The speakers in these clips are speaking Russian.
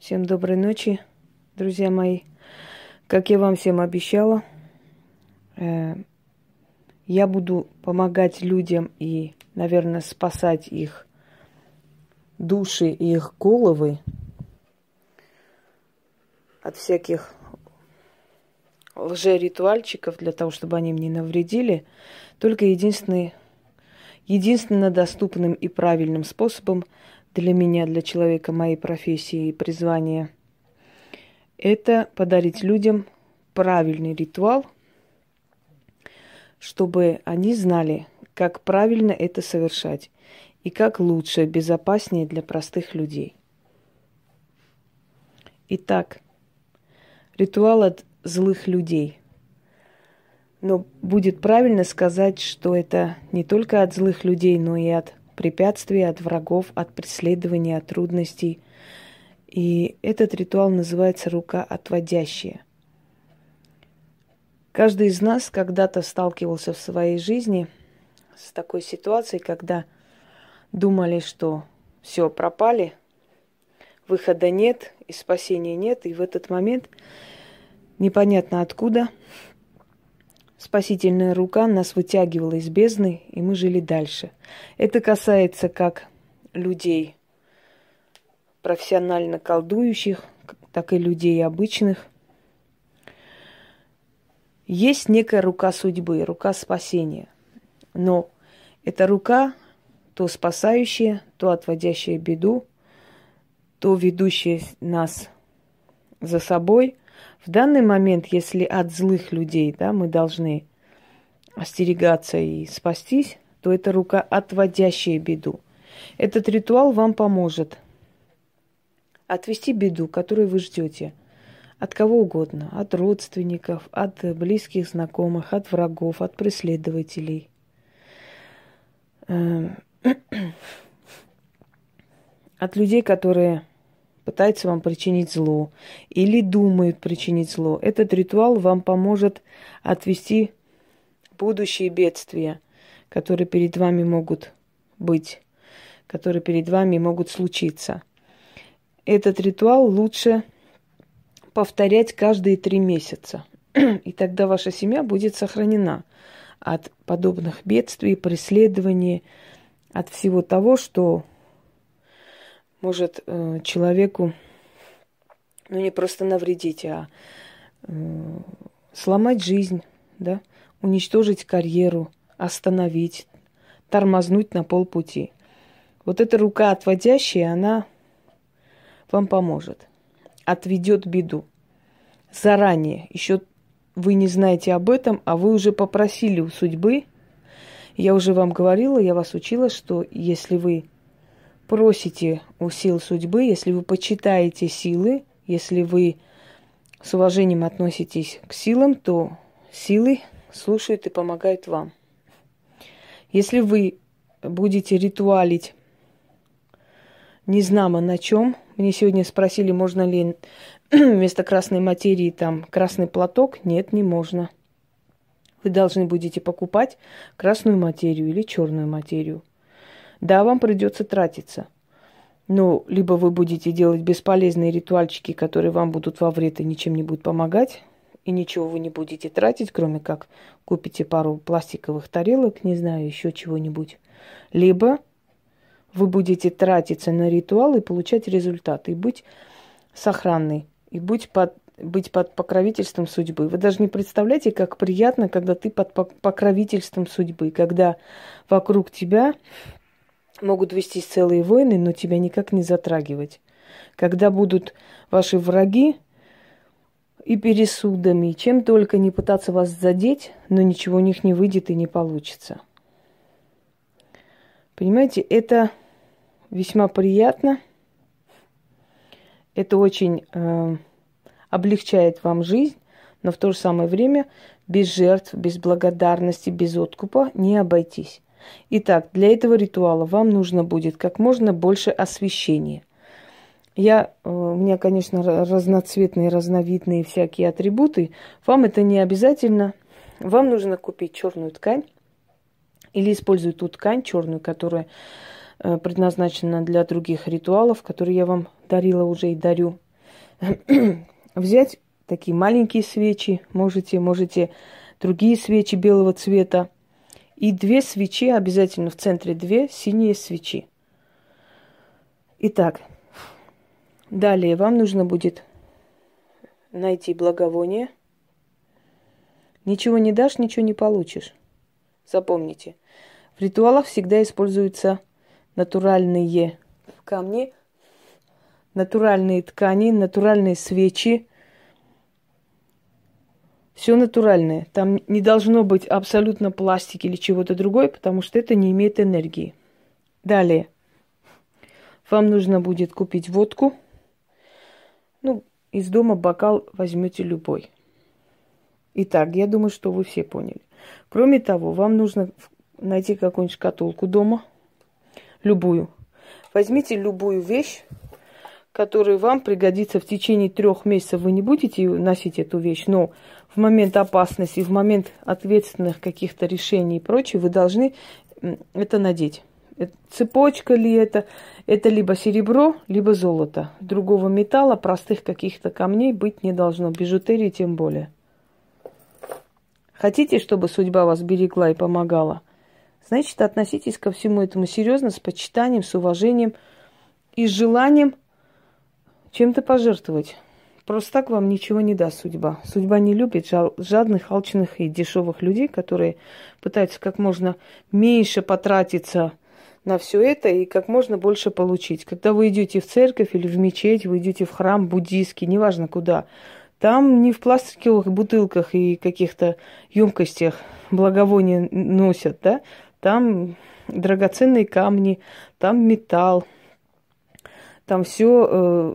Всем доброй ночи, друзья мои. Как я вам всем обещала, э, я буду помогать людям и, наверное, спасать их души и их головы от всяких лжеритуальчиков для того, чтобы они мне навредили, только единственный, единственно доступным и правильным способом для меня, для человека моей профессии и призвания, это подарить людям правильный ритуал, чтобы они знали, как правильно это совершать и как лучше, безопаснее для простых людей. Итак, ритуал от злых людей. Но будет правильно сказать, что это не только от злых людей, но и от препятствий, от врагов, от преследования, от трудностей. И этот ритуал называется рука отводящая. Каждый из нас когда-то сталкивался в своей жизни с такой ситуацией, когда думали, что все пропали, выхода нет и спасения нет, и в этот момент непонятно откуда спасительная рука нас вытягивала из бездны, и мы жили дальше. Это касается как людей профессионально колдующих, так и людей обычных. Есть некая рука судьбы, рука спасения. Но эта рука то спасающая, то отводящая беду, то ведущая нас за собой, в данный момент, если от злых людей да, мы должны остерегаться и спастись, то это рука, отводящая беду. Этот ритуал вам поможет отвести беду, которую вы ждете. От кого угодно. От родственников, от близких знакомых, от врагов, от преследователей. Эм, от людей, которые пытается вам причинить зло или думает причинить зло. Этот ритуал вам поможет отвести будущие бедствия, которые перед вами могут быть, которые перед вами могут случиться. Этот ритуал лучше повторять каждые три месяца. И тогда ваша семья будет сохранена от подобных бедствий, преследований, от всего того, что может э, человеку, ну не просто навредить, а э, сломать жизнь, да, уничтожить карьеру, остановить, тормознуть на полпути. Вот эта рука отводящая, она вам поможет, отведет беду. Заранее, еще вы не знаете об этом, а вы уже попросили у судьбы. Я уже вам говорила, я вас учила, что если вы просите у сил судьбы, если вы почитаете силы, если вы с уважением относитесь к силам, то силы слушают и помогают вам. Если вы будете ритуалить незнамо на чем, мне сегодня спросили, можно ли вместо красной материи там красный платок. Нет, не можно. Вы должны будете покупать красную материю или черную материю. Да, вам придется тратиться. Ну, либо вы будете делать бесполезные ритуальчики, которые вам будут во вред и ничем не будут помогать, и ничего вы не будете тратить, кроме как купите пару пластиковых тарелок, не знаю, еще чего-нибудь. Либо вы будете тратиться на ритуал и получать результаты, и быть сохранной, и быть под, быть под покровительством судьбы. Вы даже не представляете, как приятно, когда ты под покровительством судьбы, когда вокруг тебя могут вестись целые войны, но тебя никак не затрагивать. Когда будут ваши враги и пересудами, чем только не пытаться вас задеть, но ничего у них не выйдет и не получится. Понимаете, это весьма приятно. Это очень э, облегчает вам жизнь, но в то же самое время без жертв, без благодарности, без откупа не обойтись. Итак, для этого ритуала вам нужно будет как можно больше освещения. Я, э, у меня, конечно, разноцветные, разновидные всякие атрибуты. Вам это не обязательно. Вам нужно купить черную ткань или использовать ту ткань черную, которая э, предназначена для других ритуалов, которые я вам дарила уже и дарю – взять такие маленькие свечи, можете, можете другие свечи белого цвета. И две свечи, обязательно в центре две синие свечи. Итак, далее вам нужно будет найти благовоние. Ничего не дашь, ничего не получишь. Запомните. В ритуалах всегда используются натуральные камни, натуральные ткани, натуральные свечи. Все натуральное. Там не должно быть абсолютно пластики или чего-то другое, потому что это не имеет энергии. Далее. Вам нужно будет купить водку. Ну, из дома бокал возьмете любой. Итак, я думаю, что вы все поняли. Кроме того, вам нужно найти какую-нибудь шкатулку дома, любую. Возьмите любую вещь, которая вам пригодится в течение трех месяцев. Вы не будете носить эту вещь, но в момент опасности, в момент ответственных каких-то решений и прочее, вы должны это надеть. Цепочка ли это? Это либо серебро, либо золото. Другого металла, простых каких-то камней быть не должно. Бижутерии тем более. Хотите, чтобы судьба вас берегла и помогала? Значит, относитесь ко всему этому серьезно, с почитанием, с уважением и желанием чем-то пожертвовать. Просто так вам ничего не даст судьба. Судьба не любит жадных, алчных и дешевых людей, которые пытаются как можно меньше потратиться на все это и как можно больше получить. Когда вы идете в церковь или в мечеть, вы идете в храм буддийский, неважно куда, там не в пластиковых бутылках и каких-то емкостях благовония носят, да? Там драгоценные камни, там металл, там все э,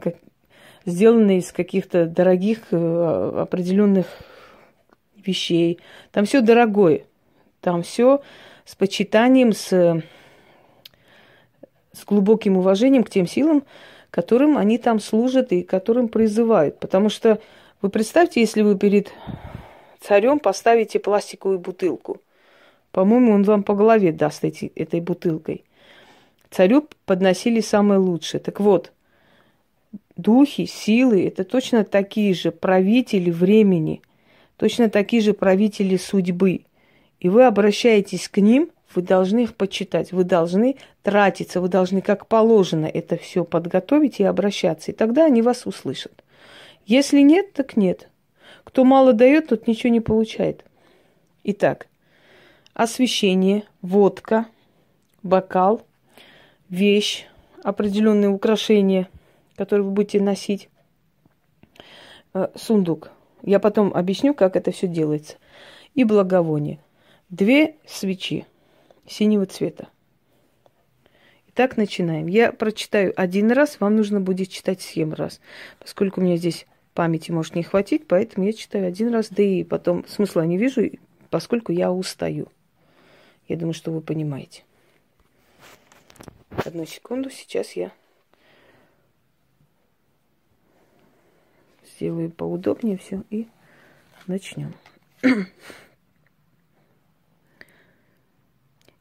как, сделано из каких-то дорогих э, определенных вещей. Там все дорогое. Там все с почитанием, с с глубоким уважением к тем силам, которым они там служат и которым призывают. Потому что вы представьте, если вы перед царем поставите пластиковую бутылку. По-моему, он вам по голове даст эти, этой бутылкой. Царю подносили самое лучшее. Так вот, духи, силы – это точно такие же правители времени, точно такие же правители судьбы. И вы обращаетесь к ним – вы должны их почитать, вы должны тратиться, вы должны как положено это все подготовить и обращаться. И тогда они вас услышат. Если нет, так нет. Кто мало дает, тот ничего не получает. Итак, освещение, водка, бокал, вещь, определенные украшения, которые вы будете носить, э, сундук. Я потом объясню, как это все делается. И благовоние. Две свечи синего цвета. Итак, начинаем. Я прочитаю один раз, вам нужно будет читать семь раз. Поскольку у меня здесь памяти может не хватить, поэтому я читаю один раз, да и потом смысла не вижу, поскольку я устаю. Я думаю, что вы понимаете. Одну секунду, сейчас я сделаю поудобнее все и начнем.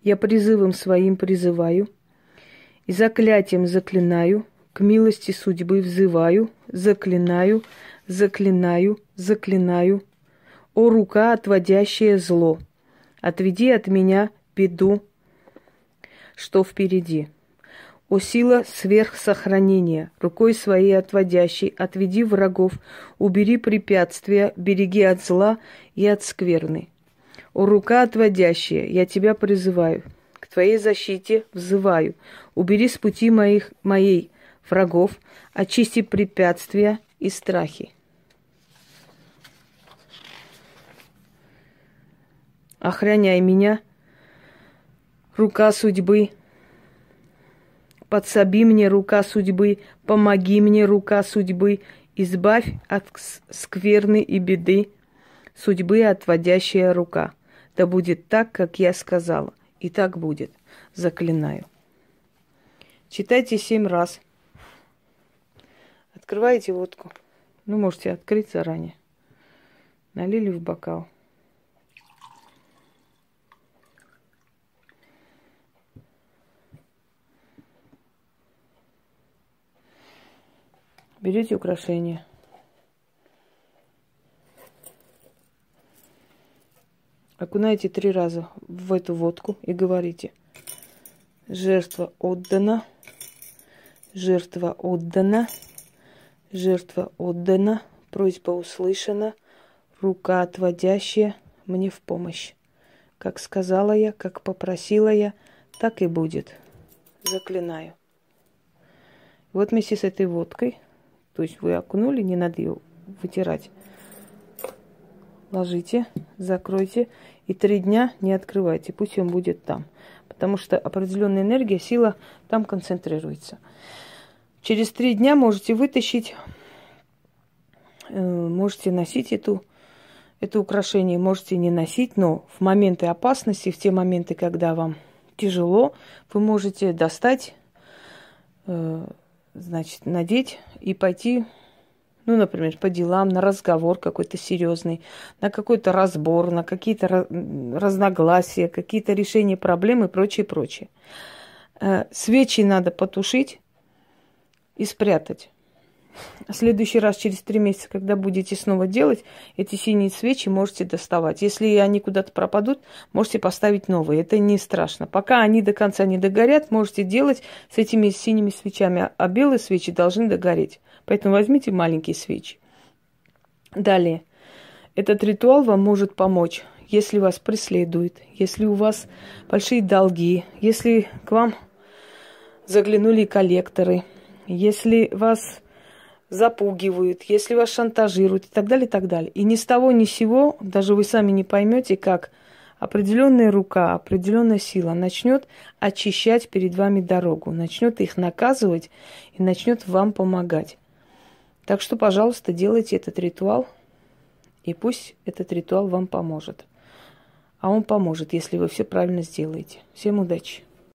Я призывом своим призываю, и заклятием заклинаю, к милости судьбы взываю, заклинаю, заклинаю, заклинаю. О, рука, отводящая зло, отведи от меня беду, что впереди. О сила сверхсохранения, рукой своей отводящей, отведи врагов, убери препятствия, береги от зла и от скверны. О, рука отводящая, я тебя призываю, к твоей защите взываю. Убери с пути моих, моей врагов, очисти препятствия и страхи. Охраняй меня, рука судьбы, подсоби мне рука судьбы, помоги мне рука судьбы, избавь от скверны и беды, судьбы отводящая рука. Да будет так, как я сказала. И так будет. Заклинаю. Читайте семь раз. Открываете водку. Ну, можете открыть заранее. Налили в бокал. Берете украшение. Окунаете три раза в эту водку и говорите. Жертва отдана. Жертва отдана. Жертва отдана. Просьба услышана. Рука отводящая мне в помощь. Как сказала я, как попросила я, так и будет. Заклинаю. Вот вместе с этой водкой, то есть вы окунули, не надо ее вытирать. Ложите, закройте и три дня не открывайте, пусть он будет там. Потому что определенная энергия, сила там концентрируется. Через три дня можете вытащить, э, можете носить эту это украшение можете не носить, но в моменты опасности, в те моменты, когда вам тяжело, вы можете достать, э, значит, надеть и пойти, ну, например, по делам, на разговор какой-то серьезный, на какой-то разбор, на какие-то разногласия, какие-то решения проблем и прочее, прочее. Э, свечи надо потушить и спрятать. Следующий раз, через три месяца, когда будете снова делать, эти синие свечи можете доставать. Если они куда-то пропадут, можете поставить новые. Это не страшно. Пока они до конца не догорят, можете делать с этими синими свечами. А белые свечи должны догореть. Поэтому возьмите маленькие свечи. Далее. Этот ритуал вам может помочь, если вас преследуют, если у вас большие долги, если к вам заглянули коллекторы, если вас запугивают, если вас шантажируют и так далее, и так далее. И ни с того, ни с сего, даже вы сами не поймете, как определенная рука, определенная сила начнет очищать перед вами дорогу, начнет их наказывать и начнет вам помогать. Так что, пожалуйста, делайте этот ритуал, и пусть этот ритуал вам поможет. А он поможет, если вы все правильно сделаете. Всем удачи!